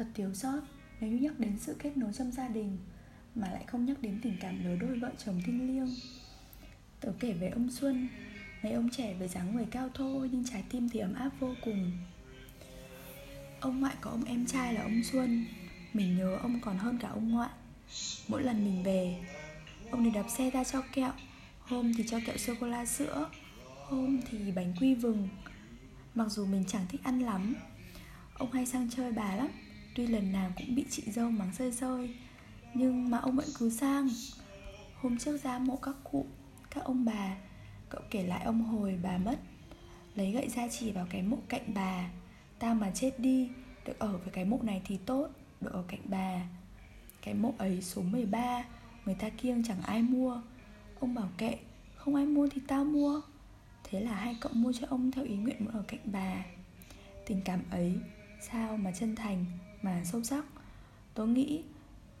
Thật thiếu sót nếu nhắc đến sự kết nối trong gia đình Mà lại không nhắc đến tình cảm lứa đôi vợ chồng thiêng liêng. Tớ kể về ông Xuân, Mấy ông trẻ với dáng người cao thô Nhưng trái tim thì ấm áp vô cùng. Ông ngoại có ông em trai là ông Xuân, Mình nhớ ông còn hơn cả ông ngoại. Mỗi lần mình về, Ông đi đạp xe ra cho kẹo, Hôm thì cho kẹo sô-cô-la sữa, Hôm thì bánh quy vừng. Mặc dù mình chẳng thích ăn lắm, Ông hay sang chơi bà lắm. Tuy lần nào cũng bị chị dâu mắng rơi rơi, Nhưng mà ông vẫn cứ sang. Hôm trước ra mộ các cụ, Các ông bà, Cậu kể lại ông hồi bà mất. Lấy gậy ra chỉ vào cái mộ cạnh bà. Tao mà chết đi, Được ở với cái mộ này thì tốt, Được ở cạnh bà. Cái mộ ấy số 13 Người ta kiêng chẳng ai mua. Ông bảo kệ, Không ai mua thì tao mua. Thế là hai cậu mua cho ông theo ý nguyện muốn ở cạnh bà. Tình cảm ấy Sao mà chân thành, Mà sâu sắc. Tôi nghĩ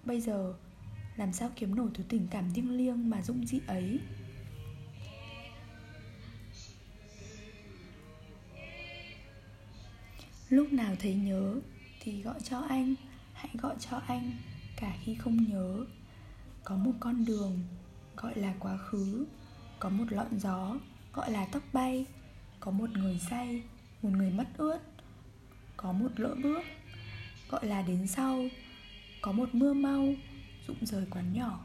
Bây giờ Làm sao kiếm nổi thứ tình cảm thiêng liêng mà dũng dị ấy? Lúc nào thấy nhớ Thì gọi cho anh, Hãy gọi cho anh Cả khi không nhớ. Có một con đường Gọi là quá khứ, Có một lọn gió Gọi là tóc bay, Có một người say, Một người mất ướt. Có một lỡ bước, Gọi là đến sau. Có một mưa mau, Rụng rời quán nhỏ.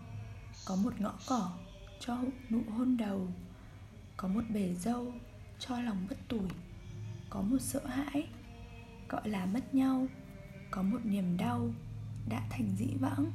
Có một ngõ cỏ Cho nụ hôn đầu. Có một bể dâu Cho lòng bất tuổi Có một sợ hãi, Gọi là mất nhau. Có một niềm đau Đã thành dĩ vãng.